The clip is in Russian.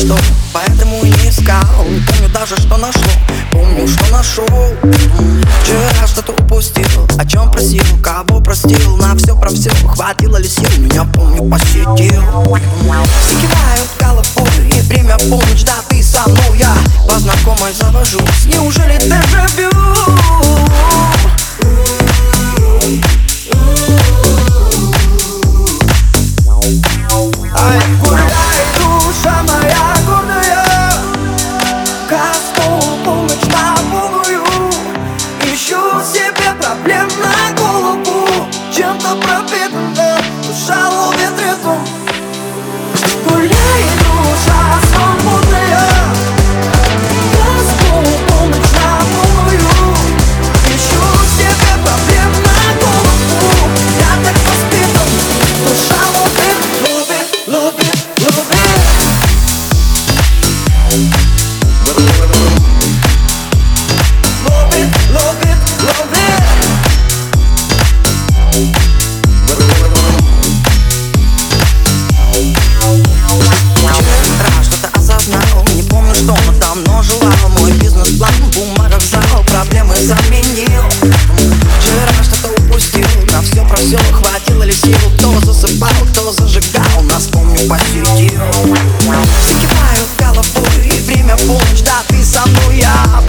что, поэтому и не искал. Не помню даже, что нашло, помню, что нашел. Вчера что-то упустил, о чем просил, кого простил. На все про все, хватило ли сил, меня помню посетил. Все кивают головой, и время полночь, да ты со мной. Я по знакомой завожусь, неужели заменил кивают головой, время полночь Да ты со мной, я